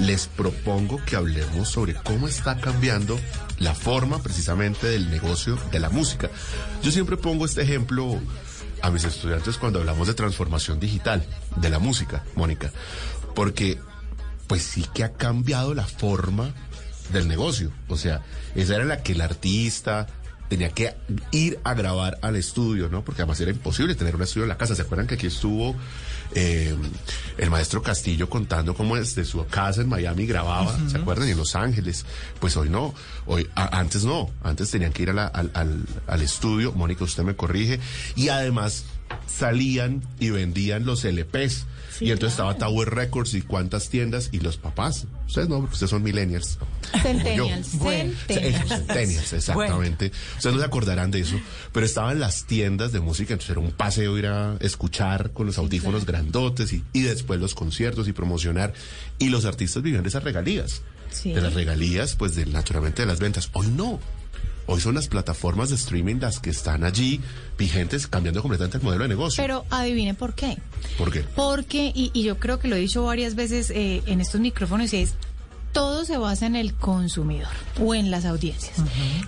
les propongo que hablemos sobre cómo está cambiando la forma precisamente del negocio de la música. Yo siempre pongo este ejemplo a mis estudiantes cuando hablamos de transformación digital de la música, Mónica, porque pues sí que ha cambiado la forma del negocio. O sea, esa era la que el artista tenía que ir a grabar al estudio, ¿no? Porque además era imposible tener un estudio en la casa. ¿Se acuerdan que aquí estuvo eh, el maestro Castillo contando cómo desde su casa en Miami grababa? ¿Se acuerdan? Y en Los Ángeles. Pues hoy no. Hoy, a- antes no. Antes tenían que ir a la- al, al- al estudio. Mónica, usted me corrige. Y además salían y vendían los LPs. Sí, y entonces claro. estaba Tower Records y cuántas tiendas y los papás. Ustedes no, porque ustedes son millennials. Centennials. Bueno. Centennials. Centennials, exactamente. Ustedes no se acordarán de eso, pero estaban las tiendas de música, entonces era un paseo ir a escuchar con los audífonos grandotes y, y después los conciertos y promocionar. Y los artistas vivían de esas regalías. Sí. De las regalías, pues de, naturalmente de las ventas. Hoy no. Hoy son las plataformas de streaming las que están allí vigentes, cambiando completamente el modelo de negocio. Pero adivine por qué. ¿Por qué? Porque, y, y yo creo que lo he dicho varias veces eh, en estos micrófonos, y es todo se basa en el consumidor o en las audiencias.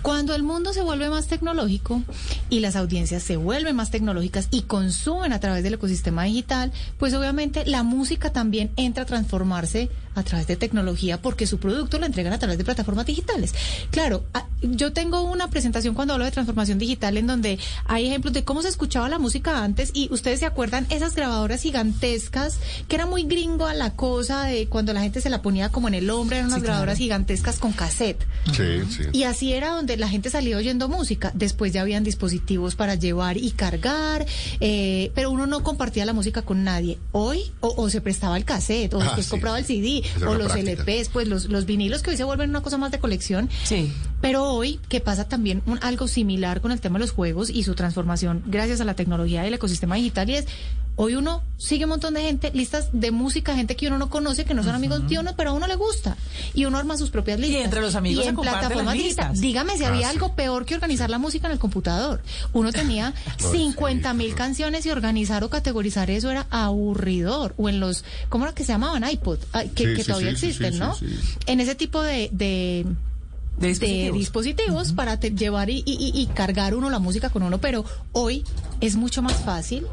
Cuando el mundo se vuelve más tecnológico y las audiencias se vuelven más tecnológicas y consumen a través del ecosistema digital, pues obviamente la música también entra a transformarse a través de tecnología porque su producto lo entregan a través de plataformas digitales. Claro, a- yo tengo una presentación cuando hablo de transformación digital en donde hay ejemplos de cómo se escuchaba la música antes y ustedes se acuerdan esas grabadoras gigantescas que era muy gringo a la cosa de cuando la gente se la ponía como en el hombro, eran unas Sí, claro. grabadoras gigantescas con cassette. Sí, sí. Y así era donde la gente salía oyendo música. Después ya habían dispositivos para llevar y cargar, eh, pero uno no compartía la música con nadie. Hoy, o, o se prestaba el cassette, o Ah, después sí. compraba el CD, o los práctica. LPs, pues los, los vinilos que hoy se vuelven una cosa más de colección. Sí. Pero hoy, que pasa también un- algo similar con el tema de los juegos y su transformación gracias a la tecnología del ecosistema digital, y es, hoy uno sigue un montón de gente, listas de música, gente que uno no conoce, que no son amigos de uno, pero a uno le gusta. Y uno arma sus propias listas. entre los amigos y en plataformas digitales. listas. Dígame si Ah, había sí. algo peor que organizar la música en el computador. Uno tenía No, 50 mil canciones y organizar o categorizar eso era aburridor. O en los, ¿cómo era que se llamaban? iPod, que, Sí, que sí, todavía sí, existen, sí, ¿no? sí, sí. En ese tipo de- de De de dispositivos. para te- llevar y, y- y cargar uno la música con uno, pero hoy es mucho más fácil.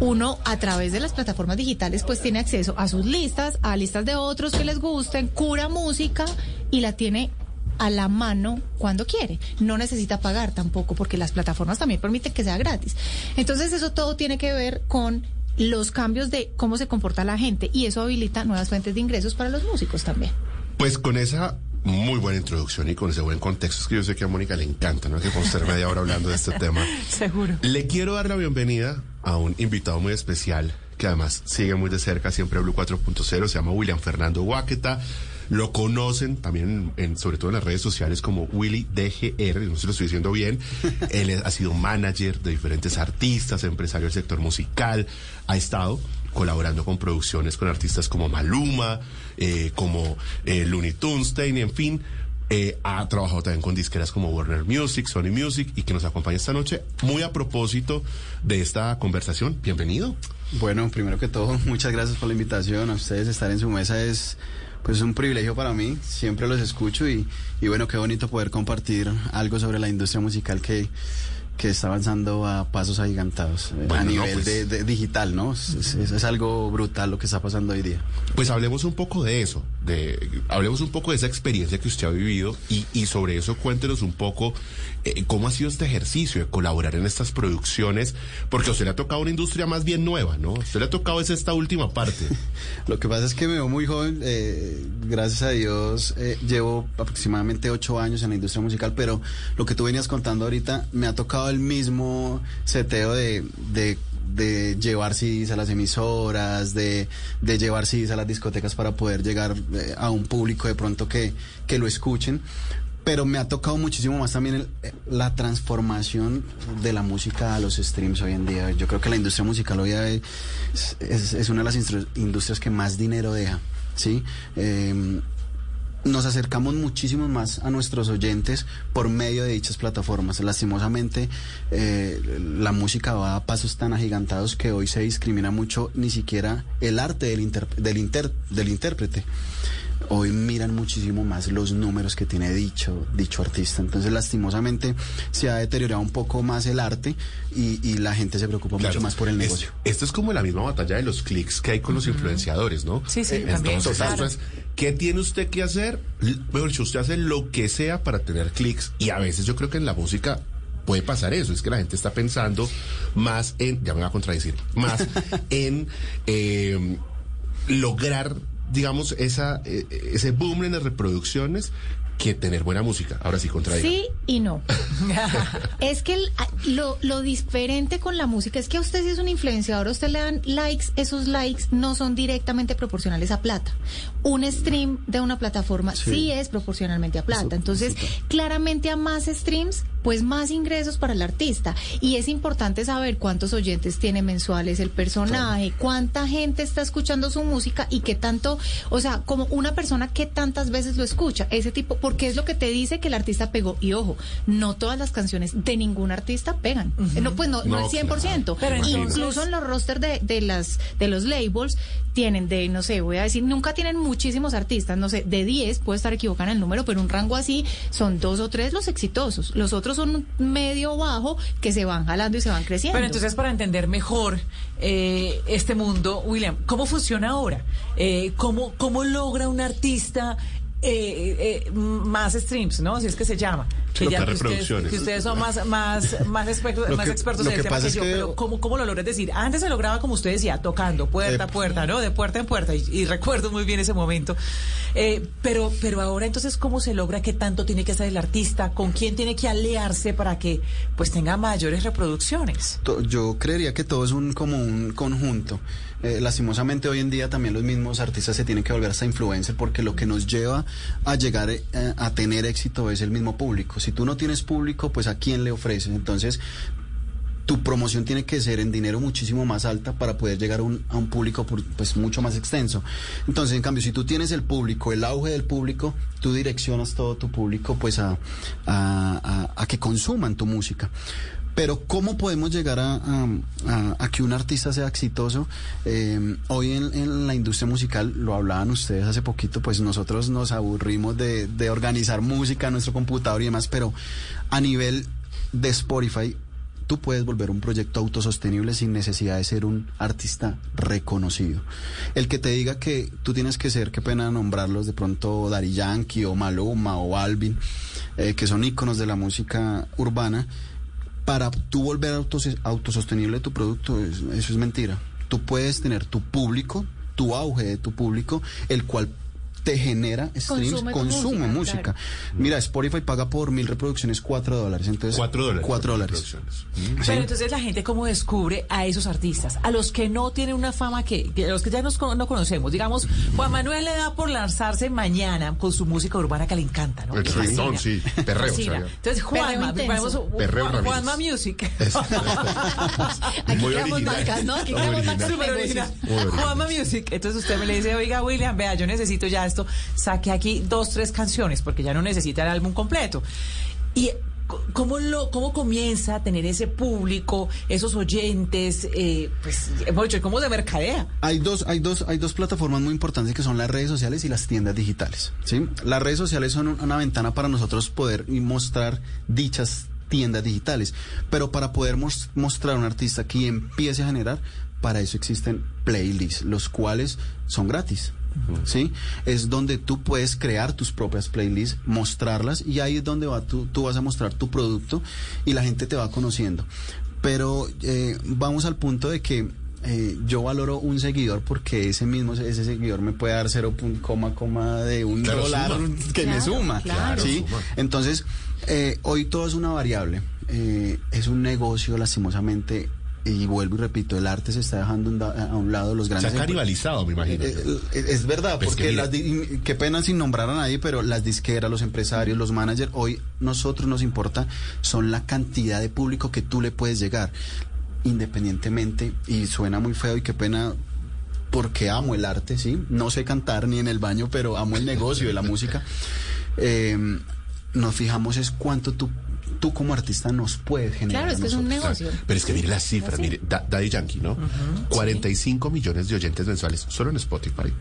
Uno a través de las plataformas digitales pues tiene acceso a sus listas, a listas de otros que les gusten, cura música y la tiene a la mano cuando quiere. No necesita pagar tampoco porque las plataformas también permiten que sea gratis. Entonces eso todo tiene que ver con los cambios de cómo se comporta la gente y eso habilita nuevas fuentes de ingresos para los músicos también. Pues con esa muy buena introducción y con ese buen contexto, es que yo sé que a Mónica le encanta, ¿no? Que podemos estar media hora hablando de este tema. Seguro. Le quiero dar la bienvenida a un invitado muy especial que además sigue muy de cerca siempre Blue 4.0, se llama William Fernando Guaqueta. Lo conocen también, en, sobre todo en las redes sociales, como Willy DGR, no sé si lo estoy diciendo bien. Él ha sido manager de diferentes artistas, empresario del sector musical, ha estado colaborando con producciones con artistas como Maluma, eh, como eh, Looney Tunes, Tiny, en fin. Eh, ha trabajado también con disqueras como Warner Music, Sony Music y que nos acompaña esta noche. Muy a propósito de esta conversación, bienvenido. Bueno, primero que todo, muchas gracias por la invitación. A ustedes estar en su mesa es pues un privilegio para mí. Siempre los escucho y, y bueno, qué bonito poder compartir algo sobre la industria musical que, que está avanzando a pasos agigantados eh, Bueno, a no, nivel pues. de, de digital, ¿no? Es, es- es algo brutal lo que está pasando hoy día. Pues hablemos un poco de eso, de, hablemos un poco de esa experiencia que usted ha vivido y, y sobre eso cuéntenos un poco eh, cómo ha sido este ejercicio de colaborar en estas producciones, porque a usted le ha tocado una industria más bien nueva, ¿no? A usted le ha tocado es esta última parte. Lo que pasa es que me veo muy joven, eh, gracias a Dios eh, llevo aproximadamente ocho años en la industria musical, pero lo que tú venías contando ahorita me ha tocado el mismo seteo de, de, de llevar CDs a las emisoras, de, de llevar CDs a las discotecas para poder llegar eh, a un público de pronto que, que lo escuchen. Pero me ha tocado muchísimo más también eh, la transformación de la música a los streams hoy en día. Yo creo que la industria musical hoy es, es- es una de las industrias que más dinero deja, ¿sí? Eh, nos acercamos muchísimo más a nuestros oyentes por medio de dichas plataformas. Lastimosamente, eh, la música va a pasos tan agigantados que hoy se discrimina mucho ni siquiera el arte del, inter- del, inter- del intérprete. hoy miran muchísimo más los números que tiene dicho, dicho artista. Entonces, lastimosamente, se ha deteriorado un poco más el arte y, y la gente se preocupa mucho más por el Es- negocio. esto es como la misma batalla de los clics que hay con los influenciadores, ¿no? Sí, sí, Eh, también, Entonces, claro. ¿Qué tiene usted que hacer? Mejor dicho, usted hace lo que sea para tener clics y a veces yo creo que en la música puede pasar eso, es que la gente está pensando más en, ya me va a contradecir, más en eh, lograr, digamos, esa, eh, ese boom en las reproducciones que tener buena música. Ahora sí, contradigo. Sí y no. es que el- a- lo, lo diferente con la música es que a usted si es un influenciador, a usted le dan likes, esos likes no son directamente proporcionales a plata. Un stream de una plataforma sí, Sí. es proporcionalmente a plata. Eso, Entonces, eso. claramente a más streams, pues más ingresos para el artista. Y es importante saber cuántos oyentes tiene mensuales el personaje, cuánta gente está escuchando su música y qué tanto, o sea, como una persona que tantas veces lo escucha, ese tipo, porque es lo que te dice que el artista pegó. Y ojo, no todas las canciones de ningún artista pegan. Eh, No, pues no, no, No, el 100%. Pero. Incluso en los rosters de, de las de los labels tienen de, no sé, voy a decir, nunca tienen muchísimos artistas, no sé, de 10, puedo estar equivocada en el número, pero un rango así son dos o tres los exitosos. Los otros son medio bajo que se van jalando y se van creciendo. Pero entonces, para entender mejor eh, este mundo, William, ¿cómo funciona ahora? Eh, ¿cómo, ¿Cómo logra un artista eh, eh, más streams, ¿no? Así es que se llama. Que, ya que ustedes, reproducciones. que ustedes son más, más, más, expertos, Lo más que- expertos lo en el tema pasa que es yo, que- pero ¿cómo, ¿cómo lo logras decir? Antes se lograba, como usted decía, tocando puerta a Eh, puerta, ¿no? De puerta en puerta, y, y recuerdo muy bien ese momento. Eh, pero, pero ahora, entonces, ¿cómo se logra qué tanto tiene que hacer el artista? ¿Con quién tiene que aliarse para que pues tenga mayores reproducciones? Yo creería que todo es un como un conjunto. Eh, lastimosamente hoy en día también los mismos artistas se tienen que volver hasta influencer porque lo que nos lleva a llegar eh, a tener éxito es el mismo público. Si tú no tienes público, pues a quién le ofreces. Entonces tu promoción tiene que ser en dinero muchísimo más alta para poder llegar a un, público pues mucho más extenso. Entonces, en cambio, si tú tienes el público, el auge del público, tú direccionas todo tu público pues a, a- a que consuman tu música. Pero ¿cómo podemos llegar a, que un artista sea exitoso? Eh, hoy en, la industria musical, lo hablaban ustedes hace poquito, pues nosotros nos aburrimos de, de organizar música en nuestro computador y demás, pero a nivel de Spotify, tú puedes volver un proyecto autosostenible sin necesidad de ser un artista reconocido. El que te diga que tú tienes que ser, qué pena nombrarlos, de pronto Dari Yankee o Maluma o Alvin, eh, que son íconos de la música urbana, para tú volver autos- autosostenible tu producto, es- eso es mentira. Tú puedes tener tu público, tu auge de tu público, el cual te genera streams, Consume música, música. claro. Mira, Spotify paga por mil reproducciones cuatro dólares. Entonces, Cuatro dólares. Cuatro dólares. Sí. Pero entonces la gente cómo descubre a esos artistas, a los que no tienen una fama que, que los que ya nos, no conocemos. Digamos, Juan Manuel le da por lanzarse mañana con su música urbana que le encanta, ¿no? El reggaetón, sí, perreo, o sea, Entonces, Juanma, Perreo Juan-. Juanma Music. Aquí Muy creamos original. marcas, ¿no? Aquí creamos marcas. Juanma Music. Entonces usted me le dice, oiga, William, vea, yo necesito ya Saque aquí dos, tres canciones, porque ya no necesita el álbum completo. Y ¿Cómo, lo, ¿Cómo comienza a tener ese público, esos oyentes? Eh, pues, ¿cómo se mercadea? Hay dos, hay dos, hay dos plataformas muy importantes que son las redes sociales y las tiendas digitales. ¿sí? Las redes sociales son un- una ventana para nosotros poder mostrar dichas tiendas digitales. Pero para poder mos- mostrar a un artista que empiece a generar, para eso existen playlists, los cuales son gratis. ¿Sí? Es donde tú puedes crear tus propias playlists, mostrarlas y ahí es donde va tú, tú vas a mostrar tu producto y la gente te va conociendo. Pero eh, vamos al punto de que eh, yo valoro un seguidor porque ese mismo ese seguidor me puede dar 0, coma, coma de un Claro, dólar suma. que me suma. claro. ¿sí? Suma. Entonces, eh, hoy todo es una variable. Eh, es un negocio, lastimosamente, y vuelvo y repito, el arte se está dejando da- a un lado los Se grandes. ha canibalizado, me imagino. Eh, eh, es verdad, Pues que porque las qué pena sin nombrar a nadie, pero las disqueras, los empresarios, los managers, hoy nosotros nos importa son la cantidad de público que tú le puedes llegar, independientemente, y suena muy feo y qué pena porque amo el arte, ¿sí? No sé cantar ni en el baño, pero amo el negocio de la música. Eh, nos fijamos es cuánto tú tú como artista nos puedes generar. Claro, es que es un negocio. Pero es que mire las cifras, mire, Da- Daddy Yankee, ¿no? 45 millones de oyentes mensuales solo en Spotify.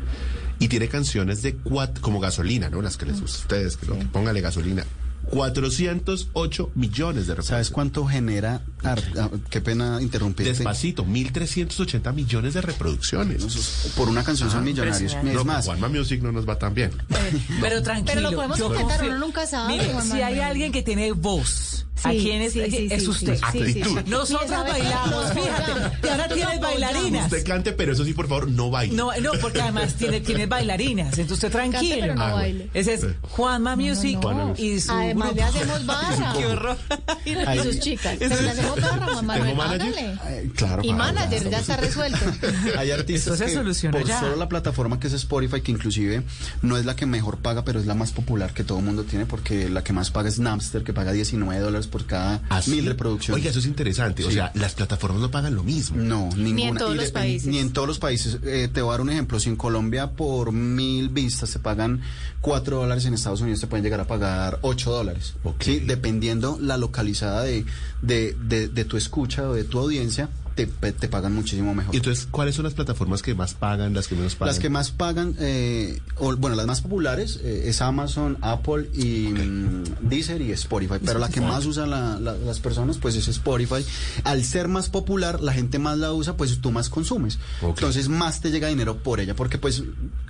Y tiene canciones de cuatro, como gasolina, ¿no? Las que les gusta a ustedes, que lo que póngale gasolina. 408 millones de ¿Sabes reproducciones. cuánto genera? ar- ah, qué pena interrumpirte. Despacito, 1.380 millones de reproducciones. Por una canción son millonarios. impresionante. Es No, más, Juanma Music no nos va tan bien. Pero tranquilo. Pero lo podemos confío- uno nunca sabe, Mire, Juan si hay alguien que tiene voz, ¿a quién es? sí, sí, es sí, usted. sí, sí, sí, sí. Nosotros Mire, ¿sabe qué? bailamos, fíjate. Y ahora tienes bailarinas. Usted cante, pero eso sí, por favor, no baile. No, no, porque además tiene, tiene bailarinas, entonces usted tranquilo. pero no Ah, baile. Ese es Juanma Music no. y su Además le hacemos barra. Qué horror. Y sus chicas. Pero le hacemos barra, Juan Manuel. Hágale. claro. Y manager, ya está resuelto. Hay artistas se que por solo la plataforma que es Spotify, que inclusive no es la que mejor paga, pero es la más popular que todo el mundo tiene, porque la que más paga es Napster, que paga 19 dólares por cada ¿Así? mil reproducciones. Oiga, eso es interesante. O sea, las plataformas no pagan lo mismo. No, ninguna. en todos Y los países. Ni en todos los países. Eh, te voy a dar un ejemplo. Si en Colombia por mil vistas se pagan 4 dólares, en Estados Unidos te pueden llegar a pagar 8 dólares. Ok. Sí, dependiendo la localizada de, de, de, de tu escucha o de tu audiencia, te, pagan muchísimo mejor. Y entonces, ¿cuáles son las plataformas que más pagan, las que menos pagan? Las que más pagan, eh, o, bueno, las más populares eh, es Amazon, Apple y mm, Deezer y Spotify. Pero la que más usan la- la- las personas, pues es Spotify. Al ser más popular, la gente más la usa, pues tú más consumes. Entonces más te llega dinero por ella, porque pues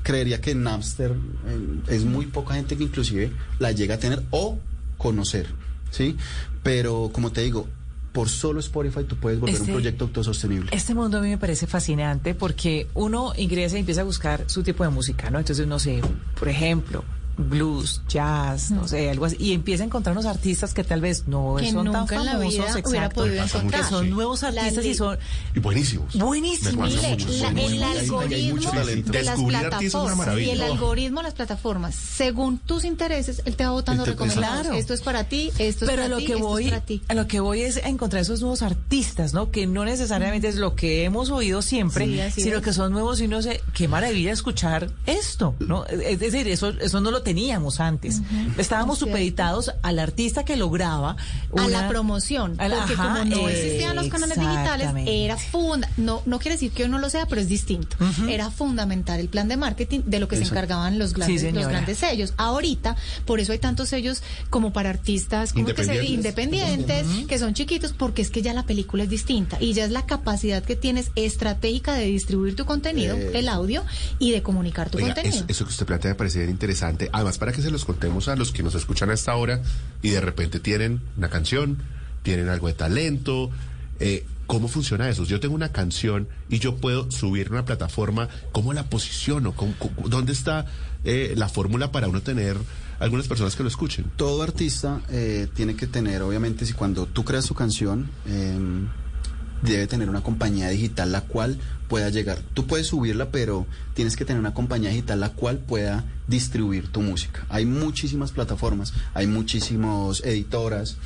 creería que Napster eh, es muy poca gente que inclusive la llega a tener o conocer, ¿sí? Pero como te digo, por solo Spotify tú puedes volver Este- un proyecto autosostenible. Este mundo a mí me parece fascinante porque uno ingresa y empieza a buscar su tipo de música, ¿no? Entonces, no sé, por ejemplo, blues, jazz, no sé, algo así, y empieza a encontrar unos artistas que tal vez no Que son tan nunca en la famosos, vida exacto, hubiera podido encontrar. que son nuevos artistas y son Y buenísimos. buenísimos. Mire, la- el buenos. hay- hay algoritmo de las plataformas y el algoritmo de las plataformas, según tus intereses, él te va te- recomendados. Claro. Esto es para ti, esto es Pero para ti, que esto voy, es para ti. a lo que voy es a encontrar esos nuevos artistas, ¿no? Que no necesariamente es lo que hemos oído siempre, Sí, sino es. que son nuevos y no sé, qué maravilla escuchar esto, ¿no? Es decir, eso, eso no lo teníamos antes. Estábamos Es supeditados al artista que lograba a la promoción, a la- porque ajá, como no existían los canales digitales, era funda, no no quiere decir que hoy no lo sea, pero es distinto. Era fundamental el plan de marketing de lo que se encargaban los grandes, los grandes sellos. Ahorita, por eso hay tantos sellos como para artistas como que se- Independientes. independientes, que son chiquitos, porque es que ya la película es distinta y ya es la capacidad que tienes estratégica de distribuir tu contenido, Eh. el audio, y de comunicar tu Oiga, contenido. eso, eso que usted plantea me parece bien interesante. Además, para que se los contemos a los que nos escuchan a esta hora y de repente tienen una canción, tienen algo de talento. eh, ¿Cómo funciona eso? Yo tengo una canción y yo puedo subir una plataforma. ¿Cómo la posiciono? ¿Cómo- cómo- ¿Dónde está eh, la fórmula para uno tener algunas personas que lo escuchen? todo artista eh, tiene que tener, obviamente, si cuando tú creas tu canción, eh, debe tener una compañía digital la cual pueda llegar. Tú puedes subirla, pero tienes que tener una compañía digital la cual pueda distribuir tu música. Hay muchísimas plataformas, hay muchísimas editoras,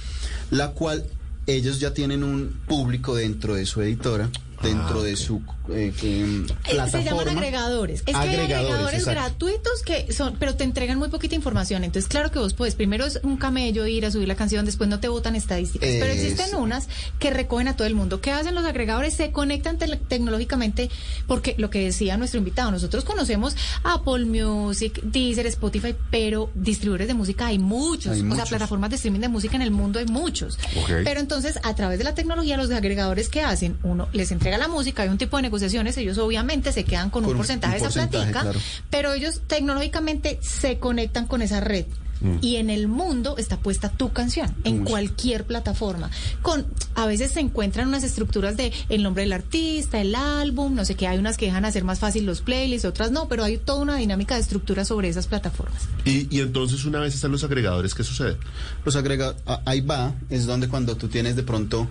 la cual ellos ya tienen un público dentro de su editora, dentro Ah, de su eh, eh, Eh, plataforma. Se llaman agregadores. Es que hay Agregadores, exacto. gratuitos que son, pero te entregan muy poquita información. Entonces, claro que vos puedes, primero es un camello ir a subir la canción, después no te botan estadísticas. Pero existen unas que recogen a todo el mundo. ¿Qué hacen los agregadores? Se conectan tecnológicamente, porque lo que decía nuestro invitado, nosotros conocemos Apple Music, Deezer, Spotify, pero distribuidores de música hay muchos. Hay o sea, plataformas de streaming de música en el mundo hay muchos. Pero entonces, a través de la tecnología, los agregadores que hacen, uno les entrega la música, hay un tipo de negociaciones, ellos obviamente se quedan con, Con un un porcentaje de esa porcentaje, platica, claro. pero ellos tecnológicamente se conectan con esa red. Mm. Y en el mundo está puesta tu canción, en Uy. cualquier plataforma. Con a veces se encuentran unas estructuras de el nombre del artista, el álbum, no sé qué, hay unas que dejan hacer más fácil los playlists, otras no, pero hay toda una dinámica de estructura sobre esas plataformas. Y, y entonces, una vez están los agregadores, ¿qué sucede? Los agrega a- ahí va, es donde cuando tú tienes de pronto,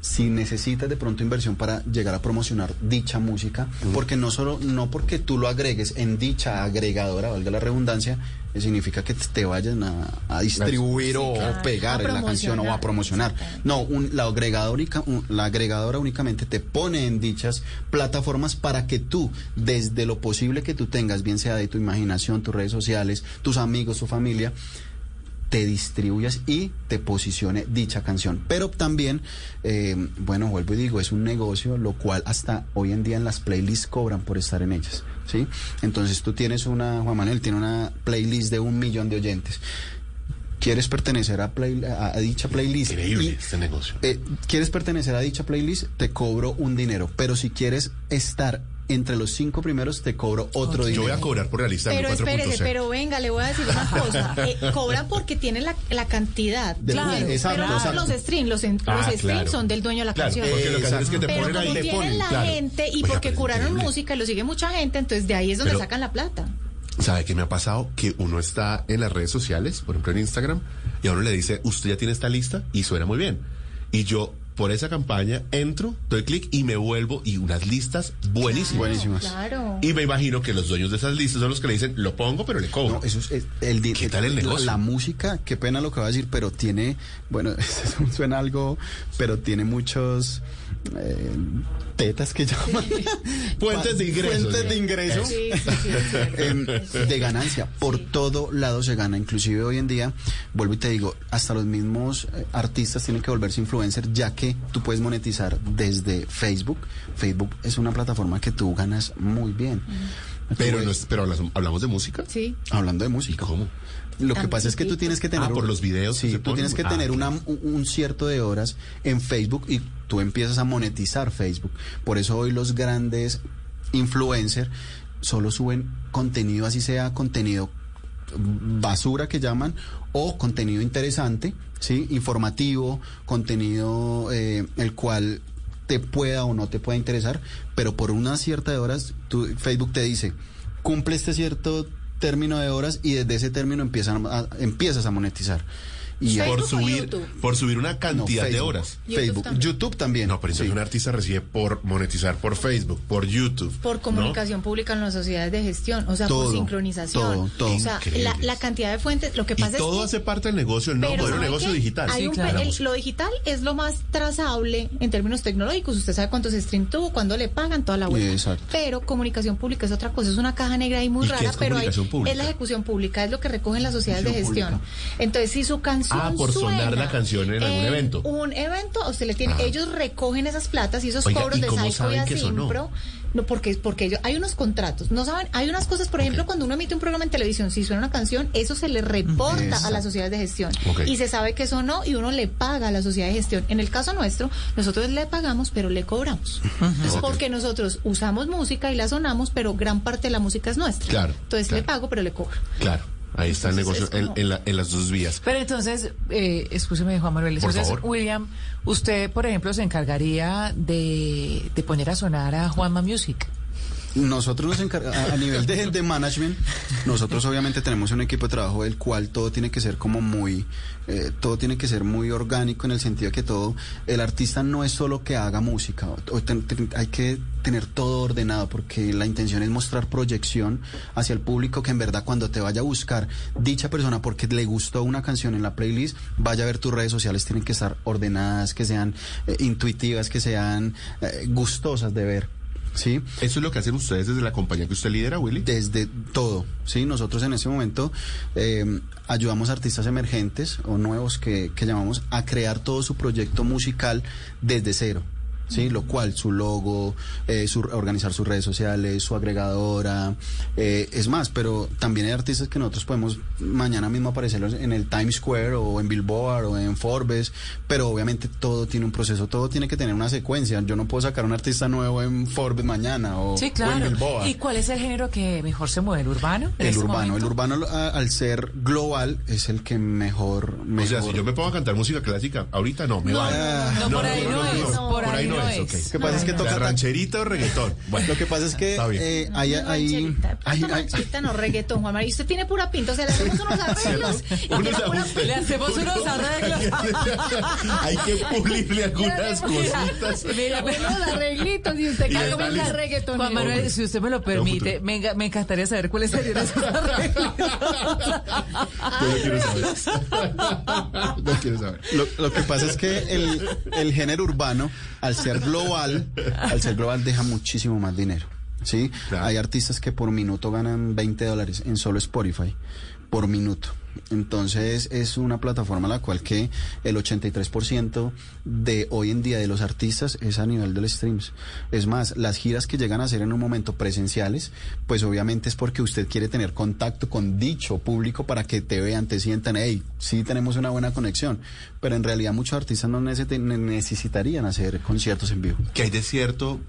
si necesitas de pronto inversión para llegar a promocionar dicha música, porque no solo, no porque tú lo agregues en dicha agregadora, valga la redundancia, eh, significa que te vayan a, a distribuir o, claro. pegar en la canción o a promocionar. No, un- la, agregadora, un- la agregadora únicamente te pone en dichas plataformas para que tú, desde lo posible que tú tengas, bien sea de tu imaginación, tus redes sociales, tus amigos, tu familia, te distribuyas y te posicione dicha canción. Pero también, eh, bueno, vuelvo y digo, es un negocio, lo cual hasta hoy en día en las playlists cobran por estar en ellas, ¿sí? Entonces tú tienes una, Juan Manuel tiene una playlist de un millón de oyentes. ¿Quieres pertenecer a, play- a- a dicha playlist? Increíble Y- este negocio. eh, quieres pertenecer a dicha playlist, te cobro un dinero. Pero si quieres estar entre los cinco primeros, te cobro otro Yo dinero. voy a cobrar por la lista Pero del 4.0. espérese, pero venga, le voy a decir una cosa. Eh, cobran porque tienen la, la cantidad. De- claro, exacto, pero no exacto. los streams. Los, en- Ah, los streams claro. son del dueño de la Claro, canción. porque lo que hacen es que te pero ponen como ahí. tienen ponen, la claro. gente y Oiga, porque curaron increíble. música y lo sigue mucha gente, entonces de ahí es donde Pero- sacan la plata. ¿Sabe qué me ha pasado? Que uno está en las redes sociales, por ejemplo en Instagram, y a uno le dice, usted ya tiene esta lista y suena muy bien. Y yo, por esa campaña, entro, doy clic y me vuelvo y unas listas buenísimas. Buenísimas. Claro. Y me imagino que los dueños de esas listas son los que le dicen, lo pongo, pero le cobro. No, eso es, es el ¿Qué tal el la- negocio? La, música, qué pena lo que va a decir, pero tiene, bueno, eso suena algo, pero tiene muchos eh, tetas que llaman. Fuentes de ingresos, Fuentes ¿no? de ingreso. Sí, sí, em, de ganancia. Por todo lado se gana. Inclusive hoy en día, vuelvo y te digo, hasta los mismos eh, artistas tienen que volverse influencer, ya que tú puedes monetizar desde Facebook. Facebook es una plataforma que tú ganas muy bien. Pero, no es- pero hablamos, hablamos de música. Sí. Hablando de ¿Y música. cómo? Lo que pasa es que tú tienes que tener... Ah, por un- los videos que Sí, tú ponen. tienes que Ah, tener ok. una, un, un cierto de horas en Facebook y tú empiezas a monetizar Facebook. Por eso hoy los grandes influencers solo suben contenido, así sea contenido basura que llaman, o contenido interesante, ¿sí? Informativo, contenido eh, el cual te pueda o no te pueda interesar, pero por una cierta de horas tú- Facebook te dice, cumple este cierto término de horas y desde ese término empiezan a- empiezas a monetizar. Y Facebook Por subir, YouTube? por subir una no, cantidad de horas. YouTube Facebook, también. YouTube también. No, pero entonces sí. un artista recibe por monetizar por Facebook, por YouTube. Por ¿no? comunicación pública en las sociedades de gestión, o sea, Todo, por sincronización. todo, todo. O sea, la, la cantidad de fuentes, lo que Y pasa es todo que... hace parte del negocio, no, Pero modelo ¿sabe negocio qué? digital. Hay Sí, un claro. el- lo digital es lo más trazable en términos tecnológicos. Usted sabe cuántos stream tuvo, cuándo le pagan, toda la vuelta. Exacto. Pero comunicación pública es otra cosa, es una caja negra ahí muy ¿Y qué rara, es pero hay- comunicación pública? es la ejecución pública, es lo que recogen las sociedades de gestión. Entonces, si su canción Ah, por sonar la canción en algún evento. Un evento, usted le tiene, Ah. ellos recogen esas platas y esos Oiga, cobros ¿y de Saico y? Asimpro. No, porque, porque ellos, hay unos contratos. No saben, hay unas cosas, por ejemplo, cuando uno emite un programa en televisión, si suena una canción, eso se le reporta a las sociedades de gestión. Y se sabe que eso no, y uno le paga a la sociedad de gestión. En el caso nuestro, nosotros le pagamos, pero le cobramos. Ok. Porque nosotros usamos música y la sonamos, pero gran parte de la música es nuestra. Claro, Entonces claro. le pago, pero le cobro. Claro, ahí está el negocio en, la- en las dos vías. Pero entonces, eh, escúcheme, Juan Manuel, Por entonces, favor. William, usted, por ejemplo, se encargaría de, de poner a sonar a Juanma Music. Nosotros nos encargamos, a, nivel de, management, nosotros obviamente tenemos un equipo de trabajo del cual todo tiene que ser como muy, eh, todo tiene que ser muy orgánico en el sentido de que todo, el artista no es solo que haga música, hay que tener todo ordenado porque la intención es mostrar proyección hacia el público que en verdad cuando te vaya a buscar dicha persona porque le gustó una canción en la playlist, vaya a ver tus redes sociales, tienen que estar ordenadas, que sean eh, intuitivas, que sean eh, gustosas de ver. ¿Sí? Eso es lo que hacen ustedes desde la compañía que usted lidera, Willy. desde todo, ¿sí? Nosotros en ese momento eh, ayudamos a artistas emergentes o nuevos que, que llamamos a crear todo su proyecto musical desde cero. Sí, lo cual su logo, eh, su, organizar sus redes sociales, su agregadora, eh, es más, pero también hay artistas que nosotros podemos mañana mismo aparecerlos en el Times Square o en Billboard o en Forbes, pero obviamente todo tiene un proceso, todo tiene que tener una secuencia. Yo no puedo sacar un artista nuevo en Forbes mañana o, Sí, o en. Billboard. ¿Y cuál es el género que mejor se mueve? ¿El urbano? El este urbano, el urbano a- al ser global es el que mejor, O mejor. sea, si yo me pongo a cantar música clásica, ahorita no, me No, va. no, no, por ahí no es, por ahí no es. ok. Lo que pasa es que toca rancherita o reggaetón. Bueno, Lo que pasa es que Está bien. eh, No, hay, no, hay, rancherita, hay- rancherita, no reggaetón, Juan María. Y usted tiene pura pinta, o sea, le hacemos unos arreglos. Unos. Le hacemos unos arreglos. Hay que pulirle algunas cositas. Mira, unos arreglitos y usted listo. una reggaeton. Juan Manuel, si usted me lo permite, me, encantaría saber cuáles serían esos arreglos. Yo no quiero saber. No quiero saber. lo, lo que pasa es que el, el género urbano, al ser global, al ser global deja muchísimo más dinero. ¿sí? Claro. Hay artistas que por minuto ganan 20 dólares en solo Spotify, por minuto. Entonces es una plataforma la cual que el 83% de hoy en día de los artistas es a nivel de los streams. Es más, las giras que llegan a hacer en un momento presenciales, pues obviamente es porque usted quiere tener contacto con dicho público para que te vean, te sientan, hey, sí tenemos una buena conexión. Pero en realidad muchos artistas no necesi- necesitarían hacer conciertos en vivo. que hay de cierto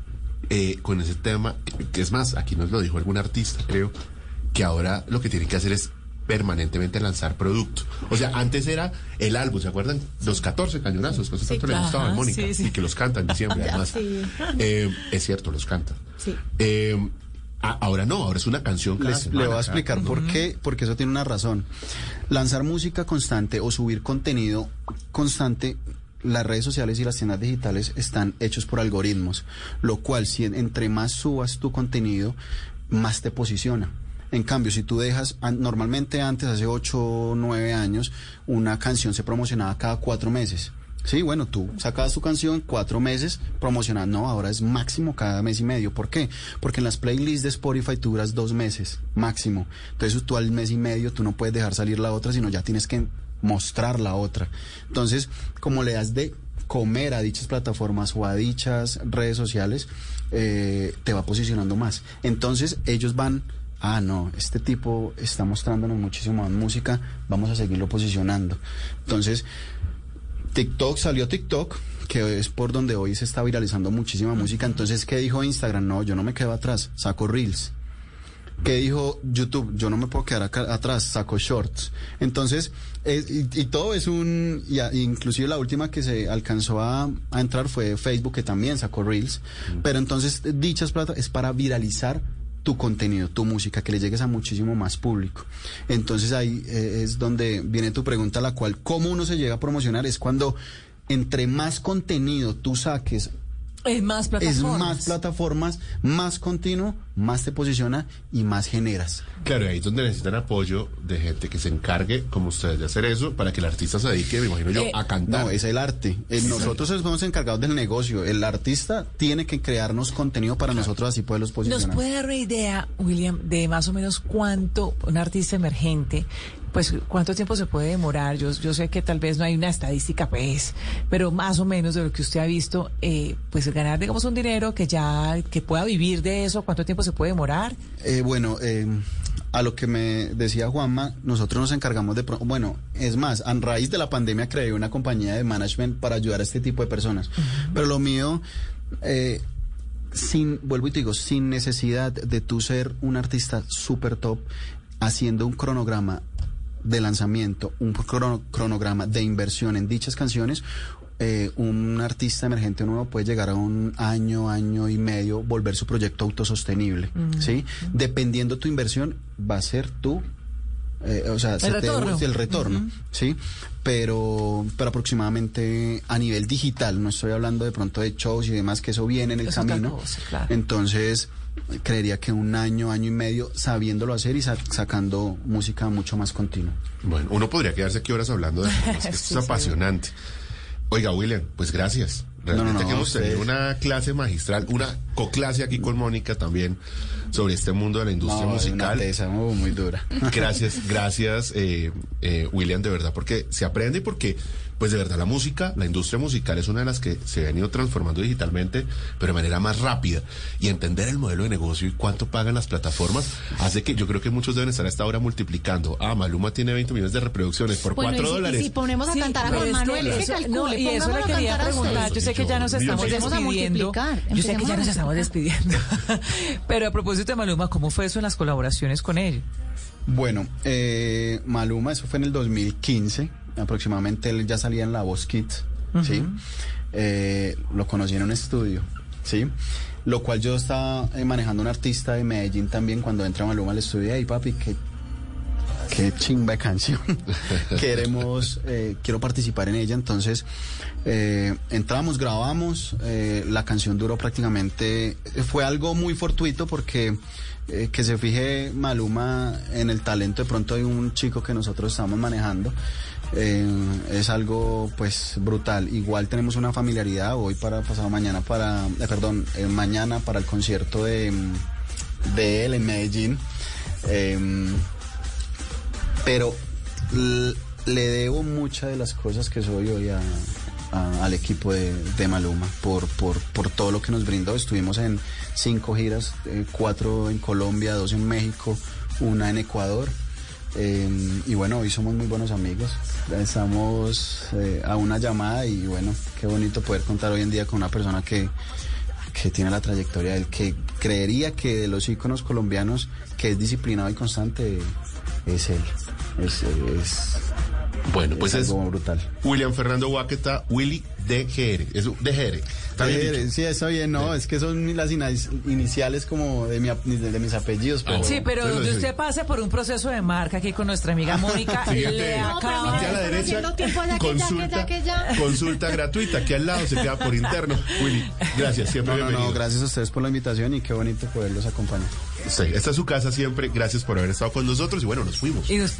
eh, con ese tema, que es más, aquí nos lo dijo algún artista, creo, que ahora lo que tienen que hacer es permanentemente lanzar producto. O sea, antes era el álbum, ¿se acuerdan? Los 14 cañonazos, que a tanto le claro. gustaban, Ajá, Mónica, sí, sí. y que los canta en diciembre, además. sí. Eh, es cierto, los canta. Sí. Eh, a- ahora no, ahora es una canción cada Les, semana, le voy a cada- explicar por qué, porque eso tiene una razón. Lanzar música constante o subir contenido constante, las redes sociales y las tiendas digitales están hechos por algoritmos, lo cual si en- entre más subas tu contenido, más te posiciona. En cambio, si tú dejas, normalmente antes, hace 8 o 9 años, una canción se promocionaba cada cuatro meses. Sí, bueno, tú sacabas tu canción cuatro meses promocionada. No, ahora es máximo cada mes y medio. ¿Por qué? Porque en las playlists de Spotify tú duras dos meses máximo. Entonces tú al mes y medio tú no puedes dejar salir la otra, sino ya tienes que mostrar la otra. Entonces, como le das de comer a dichas plataformas o a dichas redes sociales, eh, te va posicionando más. Entonces ellos van, ah, no, este tipo está mostrándonos muchísimo más música, vamos a seguirlo posicionando. Entonces, TikTok salió TikTok, que es por donde hoy se está viralizando muchísima música. Entonces, ¿qué dijo Instagram? No, yo no me quedo atrás, saco Reels. ¿Qué dijo YouTube? Yo no me puedo quedar acá atrás, saco shorts. Entonces, es- y, y todo es un... y a- inclusive la última que se alcanzó a, a entrar fue Facebook, que también sacó Reels. Pero entonces, dichas plata es para viralizar tu contenido, tu música, que le llegues a muchísimo más público. Entonces ahí eh, es donde viene tu pregunta, la cual, ¿cómo uno se llega a promocionar? Es cuando entre más contenido tú saques Es más es plataformas. más plataformas, más continuo, más te posiciona y más generas. Claro, y ahí es donde necesitan apoyo de gente que se encargue, como ustedes, de hacer eso, para que el artista se dedique, me imagino yo, Eh, a cantar. No, es el arte. Eh, nosotros somos encargados del negocio. El artista tiene que crearnos contenido para nosotros así poderlos ¿Nos posicionar. puede dar una idea, William, de más o menos cuánto un artista emergente, pues cuánto tiempo se puede demorar? Yo, yo sé que tal vez no hay una estadística, pues, pero más o menos de lo que usted ha visto, eh, pues ganar, digamos, un dinero que ya, que pueda vivir de eso, ¿cuánto tiempo se puede demorar? Eh, bueno, eh, a lo que me decía Juanma, nosotros nos encargamos de... Bueno, es más, a raíz de la pandemia creé una compañía de management para ayudar a este tipo de personas. Pero lo mío... eh, sin, vuelvo y te digo, sin necesidad de tú ser un artista super top, haciendo un cronograma de lanzamiento, un crono- cronograma de inversión en dichas canciones, eh, un artista emergente nuevo puede llegar a un año, año y medio, volver su proyecto autosostenible, ¿sí? Dependiendo tu inversión, va a ser tú, eh, o sea, se te retorno. devuelve el retorno, ¿sí? Pero, pero aproximadamente a nivel digital, no estoy hablando de pronto de shows y demás, que eso viene en el Es otra camino. cosa, claro. Entonces, creería que un año, año y medio sabiéndolo hacer y sa- sacando música mucho más continua. Bueno, uno podría quedarse aquí horas hablando de esto Sí, es sí. apasionante. Oiga, William, pues gracias. Realmente No, no, no, que hemos ustedes. tenido una clase magistral, una co-clase aquí con Mónica también sobre este mundo de la industria No, hay una musical. tesa muy, muy dura. Gracias, gracias, eh, eh, William, de verdad, porque se aprende y porque, pues de verdad, la música, la industria musical es una de las que se han ido transformando digitalmente, pero de manera más rápida. Y entender el modelo de negocio y cuánto pagan las plataformas hace que yo creo que muchos deben estar hasta ahora multiplicando. Ah, Maluma tiene 20 millones de reproducciones por Bueno, 4 y si- dólares. Y si ponemos a Sí, cantar a Juan Manuel, es que eso- calcule, no, y eso le a quería a preguntar. Yo sé que ya nos estamos a despidiendo. multiplicar, Yo sé que ya a nos estamos despidiendo. Pero a propósito de Maluma, ¿cómo fue eso en las colaboraciones con él? Bueno, eh, Maluma, eso fue en el 2015, aproximadamente él ya salía en La Voz Kids, ¿sí? Eh, lo conocí en un estudio, ¿sí? Lo cual yo estaba eh, manejando un artista de Medellín también cuando entra Maluma al estudio, y papi, qué, qué chimba de canción. Queremos, eh, quiero participar en ella, entonces eh, entramos, grabamos, eh, la canción duró prácticamente, fue algo muy fortuito porque eh, que se fije Maluma en el talento de pronto de un chico que nosotros estamos manejando. eh, es algo pues brutal. Igual tenemos una familiaridad hoy para pasado mañana para, eh, perdón, mañana para el concierto de, mm, de él en Medellín. Em, pero le debo muchas de las cosas que soy hoy a- al equipo de, Maluma por, por, por todo lo que nos brindó. Estuvimos en cinco giras, eh, cuatro en Colombia, dos en México, una en Ecuador. Eh, y bueno, hoy somos muy buenos amigos. Estamos eh, a una llamada y bueno, qué bonito poder contar hoy en día con una persona que, que tiene la trayectoria del que creería que de los íconos colombianos que es disciplinado y constante es él. Es, Bueno, pues es algo brutal. William Fernando Huaqueta, Willy DGR. Es DGR. ¿Está bien sí, está bien, no, es que son las iniciales como de, mi de, de mis apellidos, pero Sí, pero donde sí. usted pase por un proceso de marca aquí con nuestra amiga Mónica, Siguiente. le No, pero acaba Aquí a la derecha, consulta, ya, que ya. consulta gratuita. Aquí al lado se queda por interno. Willy, gracias, siempre no, no, bienvenido. no, gracias a ustedes por la invitación y qué bonito poderlos acompañar. Sí, esta es su casa siempre. Gracias por haber estado con nosotros y bueno, nos fuimos. y nos-